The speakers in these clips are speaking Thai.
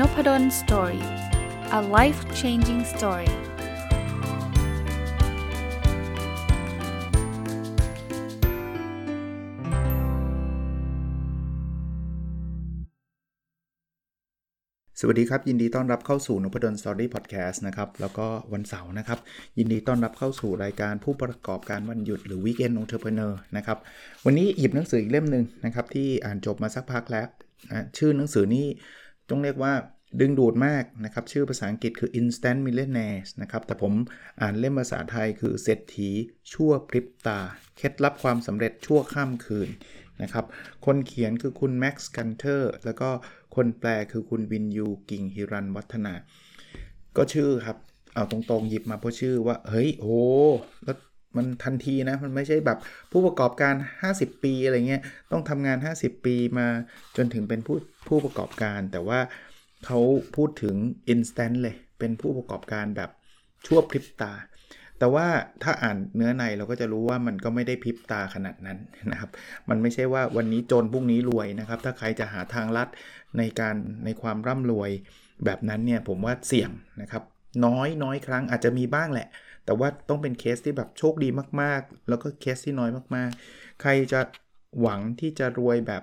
Nopadol Story a life changing story สวัสดีครับ ยินดีต้อนรับเข้าสู่นพดล Story Podcast นะครับ แล้วก็วันเสาร์นะครับ ยินดีต้อนรับเข้าสู่รายการผู้ประกอบการวันหยุดหรือ Weekend Entrepreneur นะครับ วันนี้หยิบหนังสืออีกเล่มหนึ่งนะครับ ที่อ่านจบมาสักพักแล้วนะชื่อหนังสือนี้ต้องเรียกว่า ดึงดูดมากนะครับ ชื่อภาษาอังกฤษคือ instant millionaires นะครับ แต่ผมอ่านเล่มภาษาไทยคือเศรษฐีชั่วพริบตา เคล็ดลับความสำเร็จชั่วข้ามคืนนะครับ คนเขียนคือคุณ Max Gunther แล้วก็คนแปลคือคุณวิญญูกิ่งหิรัญวัฒนา ก็ชื่อครับ เอาตรงๆ หยิบมาเพราะชื่อว่า เฮ้ย โอ้แล้วมันทันทีนะ มันไม่ใช่แบบผู้ประกอบการ 50 ปีอะไรเงี้ย ต้องทำงาน 50 ปีมาจนถึงเป็นผู้ผู้ประกอบการ แต่ว่า เขาพูดถึง instant เลย เป็นผู้ประกอบการแบบชั่วพริบตา แต่ว่าถ้าอ่านเนื้อในเราก็จะรู้ว่ามันก็ไม่ได้พริบตาขนาดนั้นนะครับ มันไม่ใช่ว่าวันนี้จนพรุ่งนี้รวยนะครับ ถ้าใครจะหาทางลัดในการในความร่ำรวยแบบนั้นเนี่ยผมว่าเสี่ยงนะครับ น้อยน้อยครั้งอาจจะมีบ้างแหละ แต่ว่าต้องเป็นเคสที่แบบโชคดีมากๆ แล้วก็เคสที่น้อยมากๆ ใครจะหวังที่จะรวยแบบ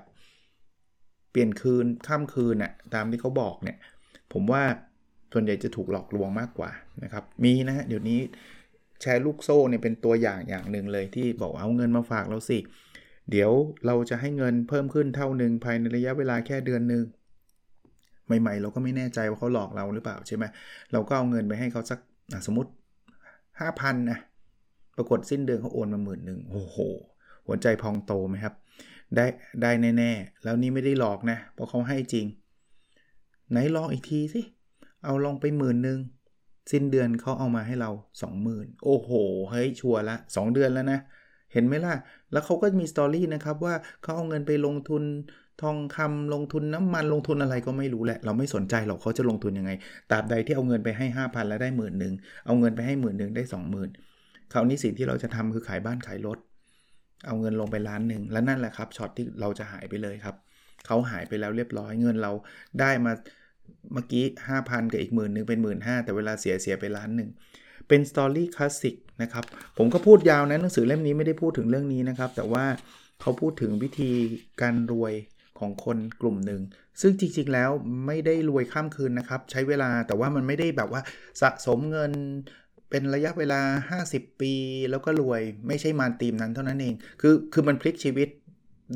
เปลี่ยนคืนข้ามคืนน่ะตามที่เขาบอกเนี่ยผมว่าส่วนใหญ่จะถูกหลอกลวงมากกว่านะครับมีนะฮะเดี๋ยวนี้แชร์ลูกโซ่เนี่ยเป็นตัวอย่างอย่างหนึ่งเลยที่บอกเอาเงินมาฝากเราสิ เดี๋ยวเราจะให้เงินเพิ่มขึ้นเท่าหนึ่งภายในระยะเวลาแค่เดือนหนึ่งใหม่ๆ เราก็ไม่แน่ใจว่าเขาหลอกเราหรือเปล่าใช่ไหมเราก็เอาเงินไปให้เขาสักสมมติห้าพันนะปรากฏสิ้นเดือนเขาโอนมาหมื่นหนึ่งโอ้โห หัวใจพองโตไหมครับ ได้ได้แน่ๆ แล้วนี่ไม่ได้หลอกนะ เพราะเขาให้จริง ไหนลองอีกทีสิ เอาลองไปหมื่นหนึ่งสิ้นเดือนเขาเอามาให้เรา 20,000 โอ้โห เฮ้ย ชัวร์ละ 2 เดือนแล้วนะ เห็นไหมล่ะ แล้วเขาก็มีสตอรี่นะครับว่าเขาเอาเงินไปลงทุนทองคำลงทุนน้ำมันลงทุนอะไรก็ไม่รู้แหละ เราไม่สนใจหรอกเขาจะลงทุนยังไงตราบใดที่เอาเงินไปให้ 5,000 แล้วได้หมื่นหนึ่งเอาเงินไปให้หมื่นหนึ่งได้ 20,000คราวนี้สิ่งที่เราจะทำคือขายบ้านขายรถ เอาเงินลงไปล้านหนึ่งแล้วนั่นแหละครับช็อตที่เราจะหายไปเลยครับเขาหายไปแล้วเรียบร้อยเงินเราได้มาเมื่อกี้5,000กับอีกหมื่นหนึ่งเป็นหมื่นห้าแต่เวลาเสียเสียไปล้านหนึ่งเป็นสตอรี่คลาสสิกนะครับผมก็พูดยาวนะหนังสือเล่มนี้ไม่ได้พูดถึงเรื่องนี้นะครับ แต่ว่าเขาพูดถึงวิธีการรวยของคนกลุ่มหนึ่ง ซึ่งจริงๆแล้วไม่ได้รวยข้ามคืนนะครับ ใช้เวลาแต่ว่ามันไม่ได้แบบว่าสะสมเงิน เป็นระยะเวลา 50 ปี แล้วก็รวยไม่ใช่มาตีมนั้นเท่านั้นเอง คือคือมันพลิกชีวิต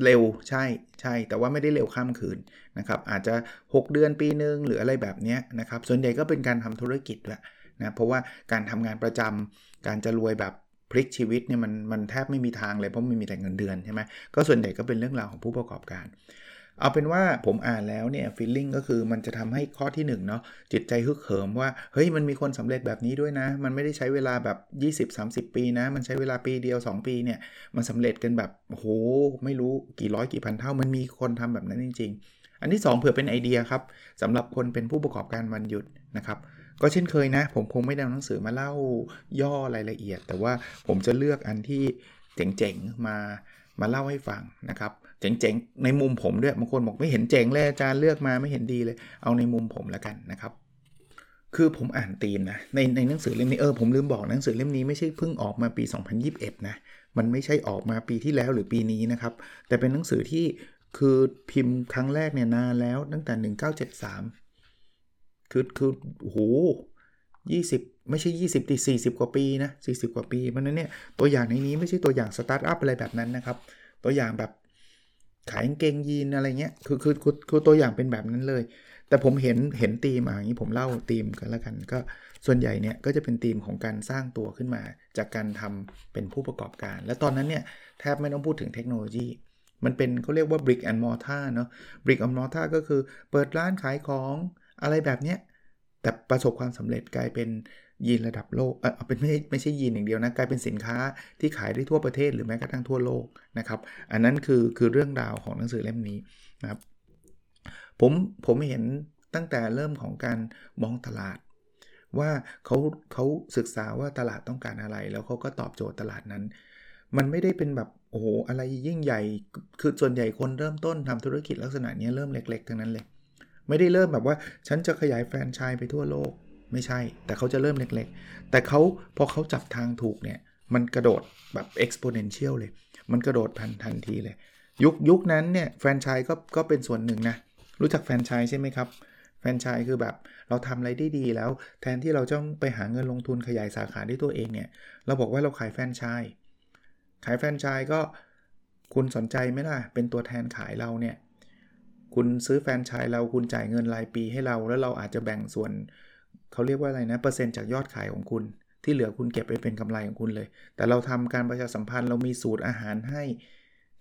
เร็วใช่ใช่ แต่ว่าไม่ได้เร็วข้ามคืนนะครับอาจจะ 6 เดือนปีหนึ่งหรืออะไรแบบนี้นะครับส่วนใหญ่ก็เป็นการทำธุรกิจด้วยนะเพราะว่าการทำงานประจำการจะรวยแบบพลิกชีวิตเนี่ยมันมันแทบไม่มีทางเลยเพราะมันมีแต่เงินเดือนใช่ไหมก็ส่วนใหญ่ก็เป็นเรื่องราวของผู้ประกอบการ เอาเป็นว่าผมอ่านแล้วเนี่ยฟีลลิ่งก็คือมันจะทำให้ข้อที่1เนาะจิตใจฮึกเหิมว่าเฮ้ยมันมีคนสำเร็จแบบนี้ด้วยนะ มันไม่ได้ใช้เวลาแบบ 20-30 ปีนะ มันใช้เวลาปีเดียว 2 ปีเนี่ยมันสำเร็จกันแบบโหไม่รู้กี่ร้อยกี่พันเท่า มันมีคนทำแบบนั้นจริง ๆ อันที่ 2 เผื่อเป็นไอเดียครับสำหรับคนเป็นผู้ประกอบการวันหยุดนะครับก็เช่นเคยนะ ผมคงไม่นำหนังสือมาเล่าย่อรายละเอียด แต่ว่าผมจะเลือกอันที่ เจ๋งๆ มามาเล่าให้ฟังนะครับ เจ๋งๆ ในมุมผมด้วยบางคนบอกไม่เห็นเจ๋งเลยอาจารย์เลือกมาไม่เห็นดีเลย เอาในมุมผมแล้วกันนะครับ คือผมอ่านตีมนะในในหนังสือเล่มนี้เออผมลืมบอกหนังสือเล่มนี้ไม่ใช่เพิ่งออกมาปี 2021 นะ มันไม่ใช่ออกมาปีที่แล้วหรือปีนี้นะครับ แต่เป็นหนังสือที่คือพิมพ์ครั้งแรกเนี่ยนานแล้วตั้งแต่ 1973 คือคือโอ้โห20 ไม่ใช่ 20ตี40 กว่าปีนะ40 กว่าปีเพราะนั้นเนี่ยตัวอย่างในนี้ไม่ใช่ตัวอย่างสตาร์ทอัพอะไรแบบนั้นนะครับ ตัวอย่างแบบขายเกงยีนอะไรเงี้ยคือคือคือคือตัวอย่างเป็นแบบนั้นเลย แต่ผมเห็นเห็นธีมอย่างนี้ผมเล่าธีมกันแล้วกัน ก็ส่วนใหญ่เนี่ยก็จะเป็นธีมของการสร้างตัวขึ้นมา จากการทำเป็นผู้ประกอบการ และตอนนั้นเนี่ยแทบไม่ต้องพูดถึงเทคโนโลยีมันเป็นเขาเรียกว่า brick and mortar เนาะ brick and mortar ก็คือเปิดร้านขายของอะไรแบบเนี้ยแต่ประสบความสำเร็จกลายเป็น ยีนระดับโลกเออเป็นไม่ไม่ใช่ยีนอย่างเดียวนะ กลายเป็นสินค้าที่ขายได้ทั่วประเทศหรือแม้กระทั่งทั่วโลกนะครับ อันนั้นคือคือเรื่องราวของหนังสือเล่มนี้นะครับ ผมผมเห็นตั้งแต่เริ่มของการมองตลาด ว่าเขาเขาศึกษาว่าตลาดต้องการอะไร แล้วเขาก็ตอบโจทย์ตลาดนั้น มันไม่ได้เป็นแบบโอ้โหอะไรยิ่งใหญ่ คือส่วนใหญ่คนเริ่มต้นทำธุรกิจลักษณะนี้เริ่มเล็ก ๆ ทั้งนั้นเลย ไม่ได้เริ่มแบบว่าฉันจะขยายแฟรนไชส์ไปทั่วโลก ไม่ใช่ แต่เขาจะเริ่มเล็กๆ แต่เขาพอเขาจับทางถูกเนี่ย มันกระโดดแบบ exponential เลย มันกระโดดพันทันทีเลย ยุคยุคนั้นเนี่ยแฟรนไชส์ก็ก็เป็นส่วนหนึ่งนะ รู้จักแฟรนไชส์ใช่ไหมครับ แฟรนไชส์คือแบบเราทำอะไรได้ดีแล้ว แทนที่เราจะไปหาเงินลงทุนขยายสาขาด้วยตัวเองเนี่ย เราบอกว่าเราขายแฟรนไชส์ ขายแฟรนไชส์ก็คุณสนใจไหมล่ะ เป็นตัวแทนขายเราเนี่ย คุณซื้อแฟรนไชส์เราคุณจ่ายเงินรายปีให้เรา แล้วเราอาจจะแบ่งส่วน เขาเรียกว่าอะไรนะเปอร์เซ็นต์จากยอดขายของคุณ ที่เหลือคุณเก็บไปเป็นกำไรของคุณเลย แต่เราทำการประชาสัมพันธ์เรามีสูตรอาหารให้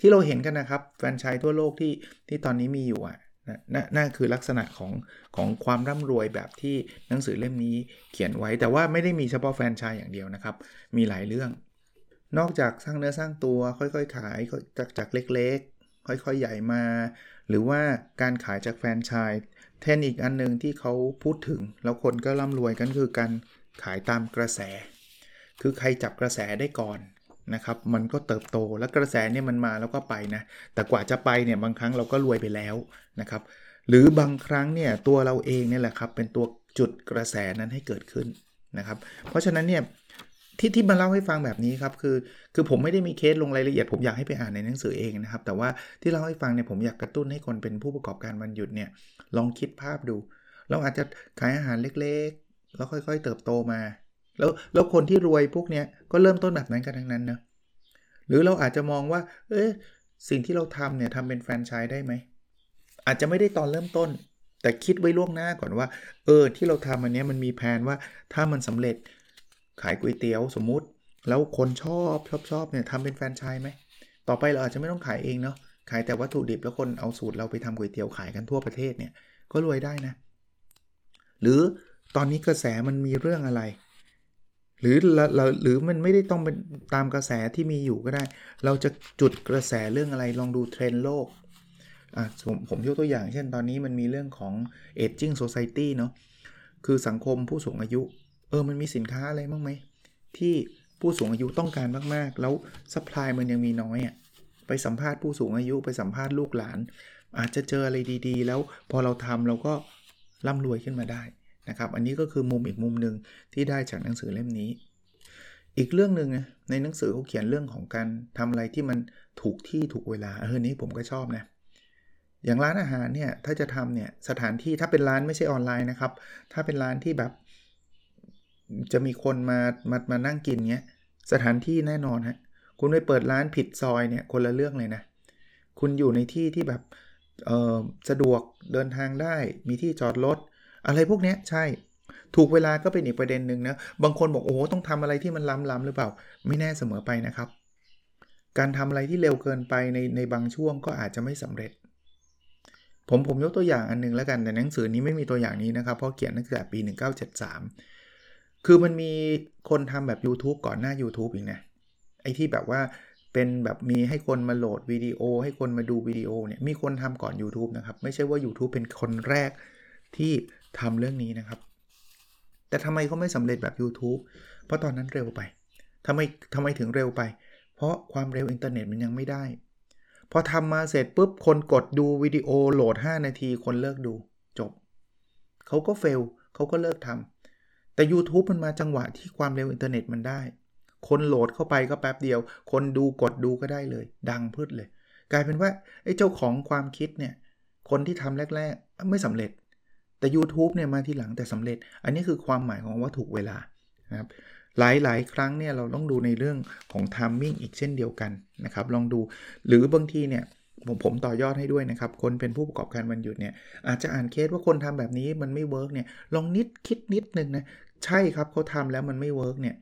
ที่เราเห็นกันนะครับ แฟรนไชส์ทั่วโลกที่ที่ตอนนี้มีอยู่อะนนั่นคือลักษณะของของความร่ำรวยแบบที่หนังสือเล่มนี้เขียนไว้ แต่ว่าไม่ได้มีเฉพาะแฟรนไชส์อย่างเดียวนะครับ มีหลายเรื่อง นอกจากสร้างเนื้อสร้างตัวค่อยๆ ขายจากจากเล็กๆ ค่อยๆ ใหญ่มา หรือว่าการขายจากแฟรนไชส์ เทนอีกอันหนึ่งที่เขาพูดถึง แล้วคนก็ร่ำรวยกันคือการขายตามกระแส คือใครจับกระแสได้ก่อนนะครับมันก็เติบโตแล้วกระแสเนี่ยมันมาแล้วก็ไปนะแต่กว่าจะไปเนี่ยบางครั้งเราก็รวยไปแล้วนะครับหรือบางครั้งเนี่ยตัวเราเองเนี่ยแหละครับเป็นตัวจุดกระแสนั้นให้เกิดขึ้นนะครับเพราะฉะนั้นเนี่ย ที่ที่มาเล่าให้ฟังแบบนี้ครับคือคือผมไม่ได้มีเคสลงรายละเอียด ผมอยากให้ไปอ่านในหนังสือเองนะครับ แต่ว่าที่เล่าให้ฟังเนี่ยผมอยากกระตุ้นให้คนเป็นผู้ประกอบการวันหยุดเนี่ยลองคิดภาพดู เราอาจจะขายอาหารเล็กๆ แล้วค่อยๆ เติบโตมา แล้วแล้วคนที่รวยพวกเนี้ยก็เริ่มต้นแบบนั้นกันทั้งนั้นนะหรือเราอาจจะมองว่า เอ๊ะสิ่งที่เราทำเนี่ยทำเป็นแฟรนไชส์ได้ไหมอาจจะไม่ได้ตอนเริ่มต้น แต่คิดไว้ล่วงหน้าก่อนว่า เออที่เราทำอันนี้มันมีแผนว่าถ้ามันสำเร็จ ขายก๋วยเตี๋ยวสมมุติ แล้วคนชอบชอบชอบเนี่ยทำเป็นแฟรนไชส์ไหมต่อไปเราอาจจะไม่ต้องขายเองเนาะขายแต่วัตถุดิบแล้วคนเอาสูตรเราไปทำก๋วยเตี๋ยวขายกันทั่วประเทศเนี่ยก็รวยได้นะ หรือตอนนี้กระแสมันมีเรื่องอะไร หรือเราหรือมันไม่ได้ต้องเป็นตามกระแสที่มีอยู่ก็ได้ เราจะจุดกระแสเรื่องอะไรลองดูเทรนด์โลกอะผมผมยกตัวอย่างเช่นตอนนี้มันมีเรื่องของ aging society เนาะคือสังคมผู้สูงอายุ เออมันมีสินค้าอะไรบ้างไหมที่ผู้สูงอายุต้องการมากๆ แล้วสป라이มันยังมีน้อยอะ่ะไปสัมภาษณ์ผู้สูงอายุไปสัมภาษณ์ลูกหลาน อาจจะเจออะไรดีๆ แล้วพอเราทำเราก็ร่ำรวยขึ้นมาได้นะครับ อันนี้ก็คือมุมอีกมุมหนึ่งที่ได้จากหนังสือเล่มนี้ อีกเรื่องหนึ่งในหนังสือเขาเขียนเรื่องของการทำอะไรที่มันถูกที่ถูกเวลาเออนี้ผมก็ชอบนะอย่างร้านอาหารเนี่ยถ้าจะทำเนี่ยสถานที่ถ้าเป็นร้านไม่ใช่ออนไลน์นะครับถ้าเป็นร้านที่แบบ จะมีคนมามามานั่งกินเงี้ยสถานที่แน่นอนฮะคุณไปเปิดร้านผิดซอยเนี่ยคนละเรื่องเลยนะ คุณอยู่ในที่ที่แบบสะดวกเดินทางได้ มีที่จอดรถ อะไรพวกนี้ใช่ ถูกเวลาก็เป็นอีกประเด็นหนึ่งนะ บางคนบอกโอ้ต้องทำอะไรที่มันล้ำๆหรือเปล่า ไม่แน่เสมอไปนะครับ การทำอะไรที่เร็วเกินไปในในบางช่วงก็อาจจะไม่สำเร็จ ผมผมยกตัวอย่างอันนึงแล้วกันแต่หนังสือนี้ไม่มีตัวอย่างนี้นะครับเพราะเขียนตั้งแต่ปี 1973 คือมันมีคนทำแบบ YouTube ก่อนหน้า YouTube อีกนะไอ้ที่แบบว่าเป็นแบบมีให้คนมาโหลดวิดีโอ ให้คนมาดูวิดีโอเนี่ยมีคนทำก่อน YouTube นะครับ ไม่ใช่ว่า YouTube เป็นคนแรกที่ทำเรื่องนี้นะครับ แต่ทำไมเขาไม่สำเร็จแบบ YouTube เพราะตอนนั้นเร็วไปทำไมทำไมถึงเร็วไป เพราะความเร็วอินเทอร์เน็ตมันยังไม่ได้ พอทำมาเสร็จปุ๊บคนกดดูวิดีโอโหลด 5 นาทีคนเลิกดูจบ เขาก็ fail เขาก็เลิกทำ แต่ YouTube มันมาจังหวะที่ความเร็วอินเทอร์เน็ตมันได้ คนโหลดเข้าไปก็แป๊บเดียว คนดูกดดูก็ได้เลย ดังพืชเลย กลายเป็นว่าไอ้เจ้าของความคิดเนี่ย คนที่ทำแรก ๆ ไม่สำเร็จ แต่ YouTube เนี่ยมาทีหลังแต่สำเร็จ อันนี้คือความหมายของว่าถูกเวลานะครับหลายๆ ครั้งเนี่ยเราต้องดูในเรื่องของ timing อีกเช่นเดียวกันนะครับ ลองดูหรือบางทีเนี่ยผมผมต่อยอดให้ด้วยนะครับ คนเป็นผู้ประกอบการวันหยุดเนี่ยอาจจะอ่านเคสว่าคนทำแบบนี้มันไม่ work เนี่ยลองนิดคิดนิดนึงนะ ใช่ครับเขาทำแล้วมันไม่ work เนี่ย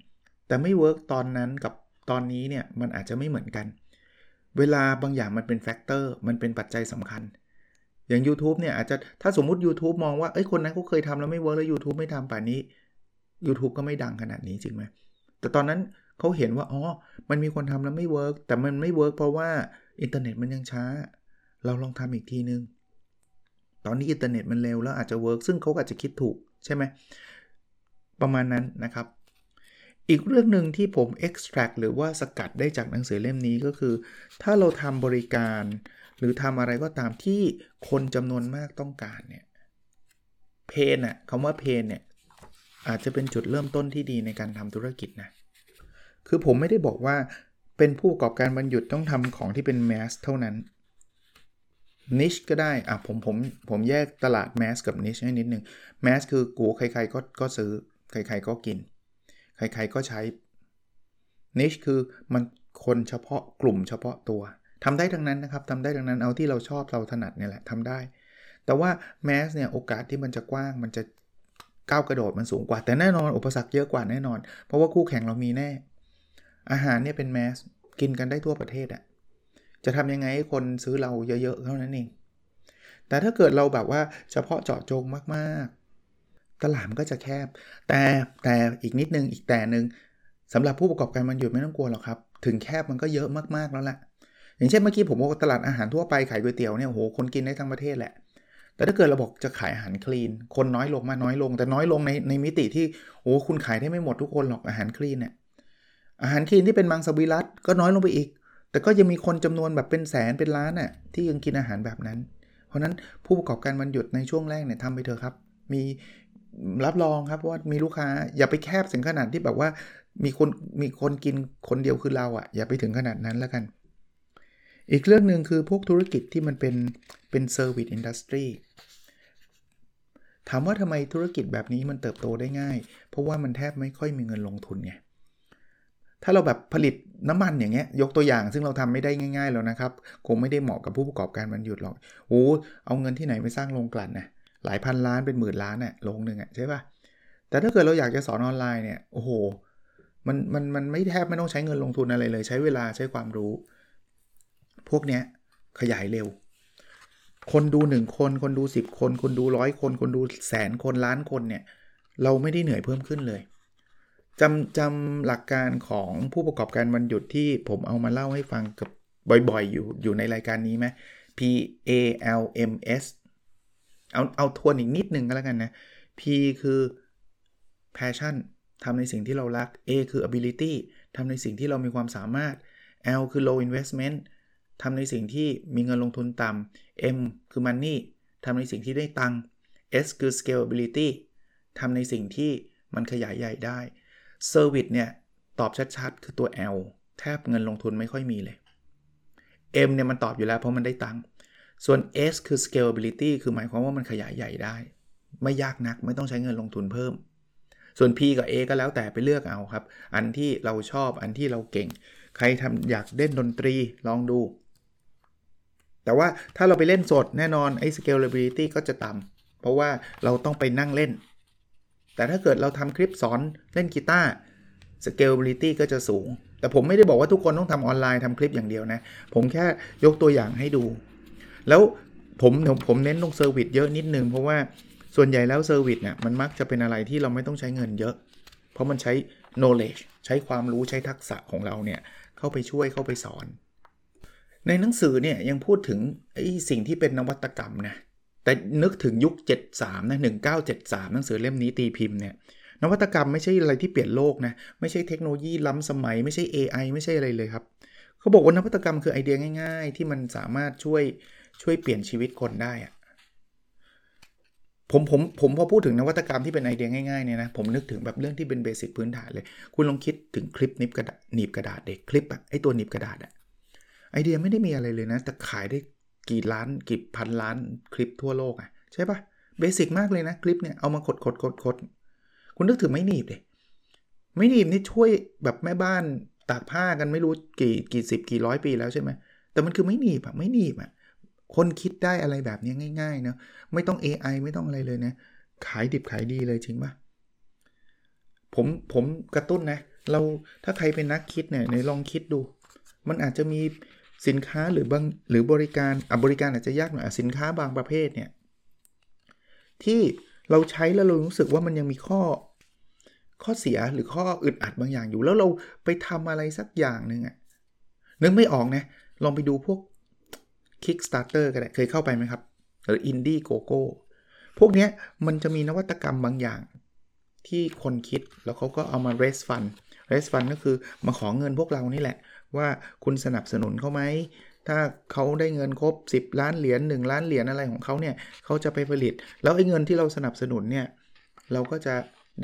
แต่ไม่ work ตอนนั้นกับตอนนี้เนี่ยมันอาจจะไม่เหมือนกัน เวลาบางอย่างมันเป็น factor มันเป็นปัจจัยสำคัญ อย่าง YouTube เนี่ยอาจจะถ้าสมมุติ YouTube มองว่าเอ้ยคนนั้นเขาเคยทำแล้วไม่ work แล้ว YouTube ไม่ทำป่านนี้ YouTube ก็ไม่ดังขนาดนี้จริงไหมแต่ตอนนั้นเขาเห็นว่าอ๋อมันมีคนทำแล้วไม่ work แต่มันไม่ work เพราะว่าอินเทอร์เน็ตมันยังช้า เราลองทำอีกทีนึง ตอนนี้อินเทอร์เน็ตมันเร็วแล้วอาจจะ work ซึ่งเขาอาจจะคิดถูกใช่ไหม ประมาณนั้นนะครับ อีกเรื่องหนึ่งที่ผม extract หรือว่าสกัดได้จากหนังสือเล่มนี้ก็คือ ถ้าเราทำบริการ หรือทำอะไรก็ตามที่คนจำนวนมากต้องการเนี่ย pain อะคำว่า pain เนี่ยอาจจะเป็นจุดเริ่มต้นที่ดีในการทำธุรกิจนะ คือผมไม่ได้บอกว่าเป็นผู้ประกอบการบรรยุดต้องทำของที่เป็นแมสเท่านั้นนิชก็ได้ อะผมผมผมแยกตลาดแมสกับนิชให้นิดนึงแมสคือกูใครๆก็ก็ซื้อ ใครๆก็กิน ใครๆก็ใช้นิชคือมันคนเฉพาะกลุ่มเฉพาะตัวทำได้ทั้งนั้นนะครับทำได้ทั้งนั้นเอาที่เราชอบเราถนัดเนี่ยแหละทำได้ แต่ว่าแมสเนี่ยโอกาสที่มันจะกว้างมันจะก้าวกระโดดมันสูงกว่า แต่แน่นอนอุปสรรคเยอะกว่าแน่นอน เพราะว่าคู่แข่งเรามีแน่ อาหารเนี่ยเป็นแมสกินกันได้ทั่วประเทศอะจะทำยังไงให้คนซื้อเราเยอะๆเท่านั้นเอง แต่ถ้าเกิดเราแบบว่าเฉพาะเจาะจงมากๆ ตลาดมันก็จะแคบ แต่แต่อีกนิดนึงอีกแต่หนึ่งสำหรับผู้ประกอบการมันหยุดไม่ต้องกลัวหรอกครับ ถึงแคบมันก็เยอะมากๆแล้วแหละอย่างเช่นเมื่อกี้ผมบอกตลาดอาหารทั่วไปขายก๋วยเตี๋ยวเนี่ยโหคนกินได้ทั้งประเทศแหละ แต่ถ้าเกิดเราบอกจะขายอาหารคลีน คนน้อยลงมาน้อยลง แต่น้อยลงในในมิติที่โอ้คุณขายได้ไม่หมดทุกคนหรอกอาหารคลีนเนี่ยอาหารคลีนที่เป็นมังสวิรัตก็น้อยลงไปอีก แต่ก็ยังมีคนจำนวนแบบเป็นแสนเป็นล้านน่ะที่ยังกินอาหารแบบนั้น เพราะนั้นผู้ประกอบการวันหยุดในช่วงแรกเนี่ยทำไปเถอะครับ มี รับรองครับว่ามีลูกค้าอย่าไปแคบถึงขนาดที่แบบว่ามีคนมีคนกินคนเดียวคือเราอะ่ะอย่าไปถึงขนาดนั้นแล้วกัน อีกเรื่องหนึ่งคือพวกธุรกิจที่มันเป็นเป็น service industry ถามว่าทำไมธุรกิจแบบนี้มันเติบโตได้ง่าย เพราะว่ามันแทบไม่ค่อยมีเงินลงทุนไงถ้าเราแบบผลิตน้ำมันอย่างเงี้ยยกตัวอย่างซึ่งเราทำไม่ได้ง่าย ๆ แล้วนะครับ คงไม่ได้เหมาะกับผู้ประกอบการวันหยุดหรอกโอ้เอาเงินที่ไหนไปสร้างโรงกลั่นนะ หลายพันล้านเป็นหมื่นล้านน่ะโรงหนึ่งอะใช่ปะแต่ถ้าเกิดเราอยากจะสอนออนไลน์เนี่ย โอ้โห มันมันมันไม่แทบไม่ต้องใช้เงินลงทุนอะไรเลย ใช้เวลาใช้ความรู้ พวกเนี้ยขยายเร็ว คนดู 1 คน คนดู 10 คน คนดูร้อยคน คนดูแสนคนล้านคนเนี่ย เราไม่ได้เหนื่อยเพิ่มขึ้นเลยจำจำหลักการของผู้ประกอบการวันหยุดที่ผมเอามาเล่าให้ฟังกับบ่อยๆ อยู่อยู่ในรายการนี้ไหม P A L M S เอาเอาทวนอีกนิดนึงก็แล้วกันนะ P คือ passion ทำในสิ่งที่เรารัก A คือ ability ทำในสิ่งที่เรามีความสามารถ L คือ low investment ทำในสิ่งที่มีเงินลงทุนต่ำ M คือ money ทำในสิ่งที่ได้ตังค์ S คือ scalability ทำในสิ่งที่มันขยายใหญ่ได้ Service เนี่ย ตอบชัดๆ คือตัว L แทบเงินลงทุนไม่ค่อยมีเลย M เนี่ยมันตอบอยู่แล้วเพราะมันได้ตังค์ ส่วน S คือ scalability คือหมายความว่ามันขยายใหญ่ได้ ไม่ยากนักไม่ต้องใช้เงินลงทุนเพิ่ม ส่วน P กับ A ก็แล้วแต่ไปเลือกเอาครับ อันที่เราชอบอันที่เราเก่ง ใครทำอยากเล่นดนตรีลองดู แต่ว่าถ้าเราไปเล่นสดแน่นอนไอ้ scalability ก็จะต่ำเพราะว่าเราต้องไปนั่งเล่น แต่ถ้าเกิดเราทำคลิปสอนเล่นกีตาร์ scalability ก็จะสูง แต่ผมไม่ได้บอกว่าทุกคนต้องทำออนไลน์ทำคลิปอย่างเดียวนะ ผมแค่ยกตัวอย่างให้ดู แล้วผมผมเน้นลง service เยอะนิดนึง เพราะว่าส่วนใหญ่แล้ว service เนี่ยมันมักจะเป็นอะไรที่เราไม่ต้องใช้เงินเยอะ เพราะมันใช้ knowledge ใช้ความรู้ใช้ทักษะของเราเนี่ย เข้าไปช่วยเข้าไปสอน ในหนังสือเนี่ยยังพูดถึงไอ้สิ่งที่เป็นนวัตกรรมนะแต่นึกถึงยุค 73นะ1973 หนังสือเล่มนี้ตีพิมพ์เนี่ยนวัตกรรมไม่ใช่อะไรที่เปลี่ยนโลกนะ ไม่ใช่เทคโนโลยีล้ำสมัย ไม่ใช่ AI ไม่ใช่อะไรเลยครับ เขาบอกว่านวัตกรรมคือไอเดียง่าย ๆ ที่มันสามารถช่วย ช่วยเปลี่ยนชีวิตคนได้อะผมผมผมพอพูดถึงนวัตกรรมที่เป็นไอเดียง่ายๆเนี่ยนะผมนึกถึงแบบเรื่องที่เป็นเบสิกพื้นฐานเลย คุณลองคิดถึงคลิปนิบกระดาษหนีบกระดาษเด็กคลิปอะไอตัวหนีบกระดาษอะไอเดียไม่ได้มีอะไรเลยนะ แต่ขายได้กี่ล้านกี่พันล้านคลิปทั่วโลกอะใช่ปะเบสิกมากเลยนะคลิปเนี่ยเอามากดกดกดกดคุณนึกถึงไม่หนีบเลยไม่หนีบนี่ช่วยแบบแม่บ้านตากผ้ากันไม่รู้กี่กี่สิบกี่ร้อยปีแล้วใช่ไหมแต่มันคือไม่หนีบอะไม่หนีบอะ คนคิดได้อะไรแบบนี้ง่ายๆนะไม่ต้อง AI ไม่ต้องอะไรเลยนะ ขายดิบขายดีเลยจริงปะผมผมกระตุ้นนะ เราถ้าใครเป็นนักคิดเนี่ยในลองคิดดู มันอาจจะมีสินค้าหรือบางหรือบริการอะบริการอาจจะยากหน่อยสินค้าบางประเภทเนี่ยที่เราใช้แล้วเรารู้สึกว่ามันยังมีข้อข้อเสียหรือข้ออึดอัดบางอย่างอยู่ แล้วเราไปทำอะไรสักอย่างหนึ่งอะนึกไม่ออกนะลองไปดูพวก Kickstarter ก็ได้เคยเข้าไปไหมครับ หรือ Indie Gogo พวกนี้มันจะมีนวัตกรรมบางอย่าง ที่คนคิดแล้วเขาก็เอามา raise fund raise fund ก็คือมาขอเงินพวกเรานี่แหละ ว่าคุณสนับสนุนเขาไหม ถ้าเขาได้เงินครบ 10 ล้านเหรียญ1ล้านเหรียญอะไรของเขาเนี่ยเขาจะไปผลิต แล้วไอ้เงินที่เราสนับสนุนเนี่ยเราก็จะ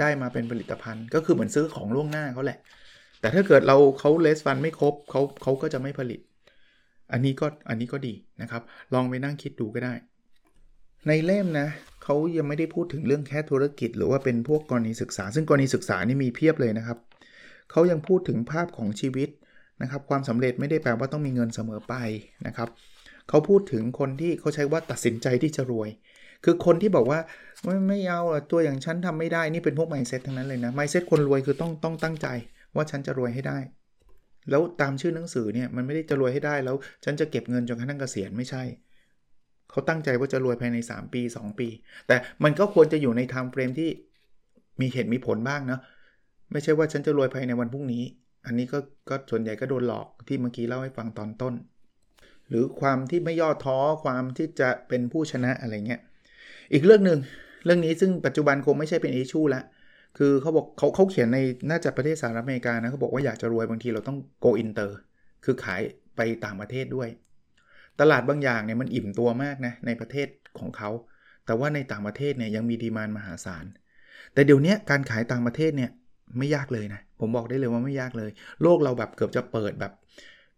ได้มาเป็นผลิตภัณฑ์ ก็คือเหมือนซื้อของล่วงหน้าเขาแหละ แต่ถ้าเกิดเราเขาเลสฟันไม่ครบเขาเขาก็จะไม่ผลิต อันนี้ก็อันนี้ก็ดีนะครับ ลองไปนั่งคิดดูก็ได้ ในเล่มนะเขายังไม่ได้พูดถึงเรื่องแค่ธุรกิจ หรือว่าเป็นพวกกรณีศึกษา ซึ่งกรณีศึกษานี่มีเพียบเลยนะครับเขายังพูดถึงภาพของชีวิตนะครับความสำเร็จไม่ได้แปลว่าต้องมีเงินเสมอไปนะครับเขาพูดถึงคนที่เขาใช้ว่าตัดสินใจที่จะรวย คือคนที่บอกว่าไม่ไม่เอาตัวอย่างฉันทำไม่ได้นี่เป็นพวก mindset ทั้งนั้นเลยนะ mindset คนรวยคือต้องต้องตั้งใจว่าฉันจะรวยให้ได้ แล้วตามชื่อหนังสือเนี่ยมันไม่ได้จะรวยให้ได้แล้ว ฉันจะเก็บเงินจนกระทั่งเกษียณไม่ใช่ เขาตั้งใจว่าจะรวยภายใน 3 ปี 2 ปี แต่มันก็ควรจะอยู่ใน time frame ที่มีเหตุมีผลบ้างเนาะไม่ใช่ว่าฉันจะรวยภายในวันพรุ่งนี้ อันนี้ก็ก็ส่วนใหญ่ก็โดนหลอกที่เมื่อกี้เล่าให้ฟังตอนต้น หรือความที่ไม่ย่อท้อความที่จะเป็นผู้ชนะอะไรเงี้ยอีกเรื่องหนึ่งเรื่องนี้ซึ่งปัจจุบันคงไม่ใช่เป็นอิชูแล้ว คือเขาบอกเขาเขาเขียนในน่าจะประเทศสหรัฐอเมริกานะเขาบอกว่าอยากจะรวยบางทีเราต้อง go inter คือขายไปต่างประเทศด้วย ตลาดบางอย่างเนี่ยมันอิ่มตัวมากนะในประเทศของเขา แต่ว่าในต่างประเทศเนี่ยยังมี demand มหาศาล แต่เดี๋ยวนี้การขายต่างประเทศเนี่ยไม่ยากเลยนะ ผมบอกได้เลยว่าไม่ยากเลย โลกเราแบบเกือบจะเปิดแบบ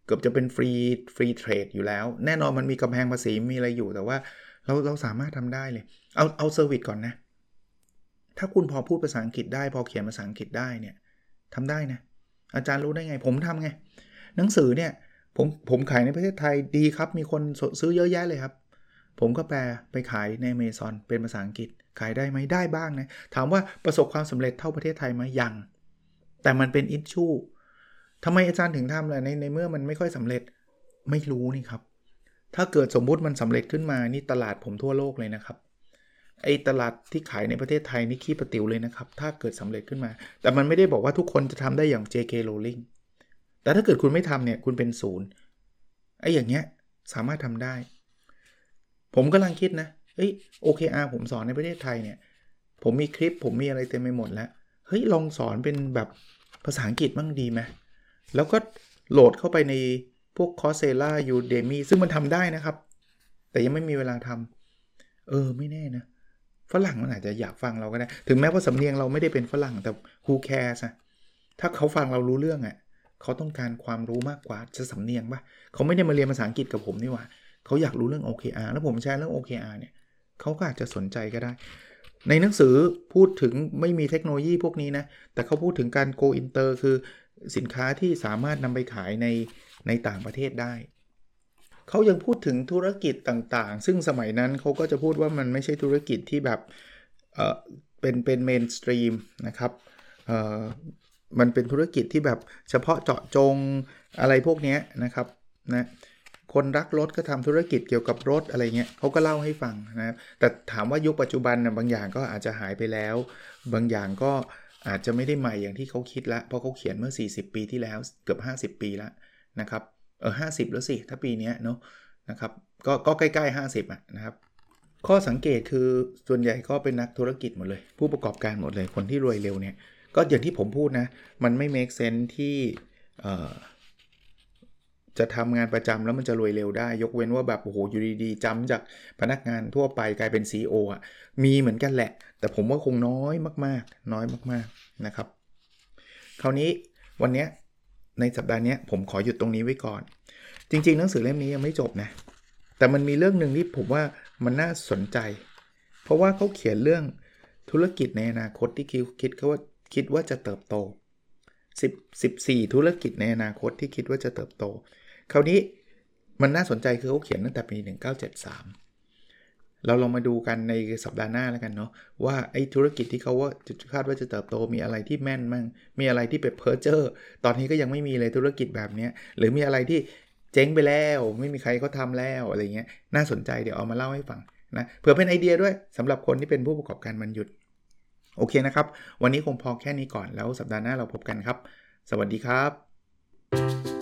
เกือบจะเป็น free free trade อยู่แล้ว แน่นอนมันมีกำแพงภาษีมีอะไรอยู่แต่ว่าเราเราสามารถทำได้เลย เอาเอา service ก่อนนะ ถ้าคุณพอพูดภาษาอังกฤษได้ พอเขียนภาษาอังกฤษได้เนี่ยทำได้นะ อาจารย์รู้ได้ไง ผมทำไง หนังสือเนี่ยผมผมขายในประเทศไทยดีครับ มีคนซื้อเยอะแยะเลยครับ ผมก็แปลไปขายในเมซอนเป็นภาษาอังกฤษ ขายได้ไหมได้บ้างนะ ถามว่าประสบความสำเร็จเท่าประเทศไทยไหมยัง แต่มันเป็นอิชชูทำไมอาจารย์ถึงทำล่ะในในเมื่อมันไม่ค่อยสำเร็จไม่รู้นี่ครับ ถ้าเกิดสมมุติมันสำเร็จขึ้นมานี่ตลาดผมทั่วโลกเลยนะครับ ไอ้ตลาดที่ขายในประเทศไทยนี่ขี้ประติวเลยนะครับ ถ้าเกิดสำเร็จขึ้นมา แต่มันไม่ได้บอกว่าทุกคนจะทำได้อย่าง JK Rowling แต่ถ้าเกิดคุณไม่ทำเนี่ยคุณเป็นศูนย์ไอ้อย่างเงี้ยสามารถทำได้ ผมกำลังคิดนะเอ้ย OKR ผมสอนในประเทศไทยเนี่ย ผมมีคลิปผมมีอะไรเต็มไปหมดแล้ว เฮ้ย ลองสอนเป็นแบบภาษาอังกฤษบ้างดีไหมแล้วก็โหลดเข้าไปในพวกคอร์เซล่ายูเดมีซึ่งมันทำได้นะครับ แต่ยังไม่มีเวลาทำเออ ไม่แน่นะ ฝรั่งมันอาจจะอยากฟังเราก็ได้ ถึงแม้ว่าสำเนียงเราไม่ได้เป็นฝรั่งแต่ who cares อะถ้าเขาฟังเรารู้เรื่องอะ่ะเขาต้องการความรู้มากกว่าจะสำเนียงปะเขาไม่ได้มาเรียนภาษาอังกฤษกับผมนี่หว่าเขาอยากรู้เรื่อง OKR แล้วผมแชร์เรื่อง OKR เนี่ยเขาก็อาจจะสนใจก็ได้ ในหนังสือพูดถึงไม่มีเทคโนโลยีพวกนี้นะ แต่เขาพูดถึงการ go inter คือสินค้าที่สามารถนำไปขายในในต่างประเทศได้ เขายังพูดถึงธุรกิจต่างๆ ซึ่งสมัยนั้นเขาก็จะพูดว่ามันไม่ใช่ธุรกิจที่แบบเออเป็นเป็น mainstream นะครับเออมันเป็นธุรกิจที่แบบเฉพาะเจาะจงอะไรพวกนี้นะครับนะคนรักรถก็ทำธุรกิจเกี่ยวกับรถอะไรเงี้ยเขาก็เล่าให้ฟังนะครับแต่ถามว่ายุคปัจจุบันนะบางอย่างก็อาจจะหายไปแล้ว บางอย่างก็อาจจะไม่ได้ใหม่อย่างที่เขาคิดละเพราะเขาเขียนเมื่อ 40 ปีที่แล้วเกือบ 50 ปีแล้วนะครับ เออห้าสิบแล้วสิถ้าปีนี้เนาะนะครับก็ก็ใกล้ๆ50อะนะครับ ข้อสังเกตคือส่วนใหญ่ก็เป็นนักธุรกิจหมดเลย ผู้ประกอบการหมดเลยคนที่รวยเร็วเนี่ยก็อย่างที่ผมพูดนะ มันไม่ make sense ที่จะทำงานประจำแล้วมันจะรวยเร็วได้ ยกเว้นว่าแบบโอ้โหอยู่ดีๆจำจากพนักงานทั่วไปกลายเป็น CEO อะมีเหมือนกันแหละ แต่ผมว่าคงน้อยมากๆ น้อยมากๆนะครับ คราวนี้วันนี้ ในสัปดาห์นี้ผมขอหยุดตรงนี้ไว้ก่อน จริง ๆ หนังสือเล่มนี้ยังไม่จบนะ แต่มันมีเรื่องหนึ่งที่ผมว่ามันน่าสนใจ เพราะว่าเขาเขียนเรื่องธุรกิจในอนาคตที่คิดคิดเขาว่าคิดว่าจะเติบโต10 14 ธุรกิจในอนาคตที่คิดว่าจะเติบโต คราวนี้มันน่าสนใจคือเขาเขียนตั้งแต่ปี 1973 เราลองมาดูกันในสัปดาห์หน้าแล้วกันเนาะว่าไอ้ธุรกิจที่เขาว่าคาดว่าจะเติบโตมีอะไรที่แม่นมั่ง มีอะไรที่เป็น future ตอนนี้ก็ยังไม่มีเลยธุรกิจแบบนี้หรือมีอะไรที่เจ๊งไปแล้ว ไม่มีใครเขาทำแล้วอะไรเงี้ยน่าสนใจเดี๋ยวเอามาเล่าให้ฟังนะเผื่อเป็นไอเดียด้วยสำหรับคนที่เป็นผู้ประกอบการวันหยุด โอเคนะครับ วันนี้คงพอแค่นี้ก่อนแล้วสัปดาห์หน้าเราพบกันครับ สวัสดีครับ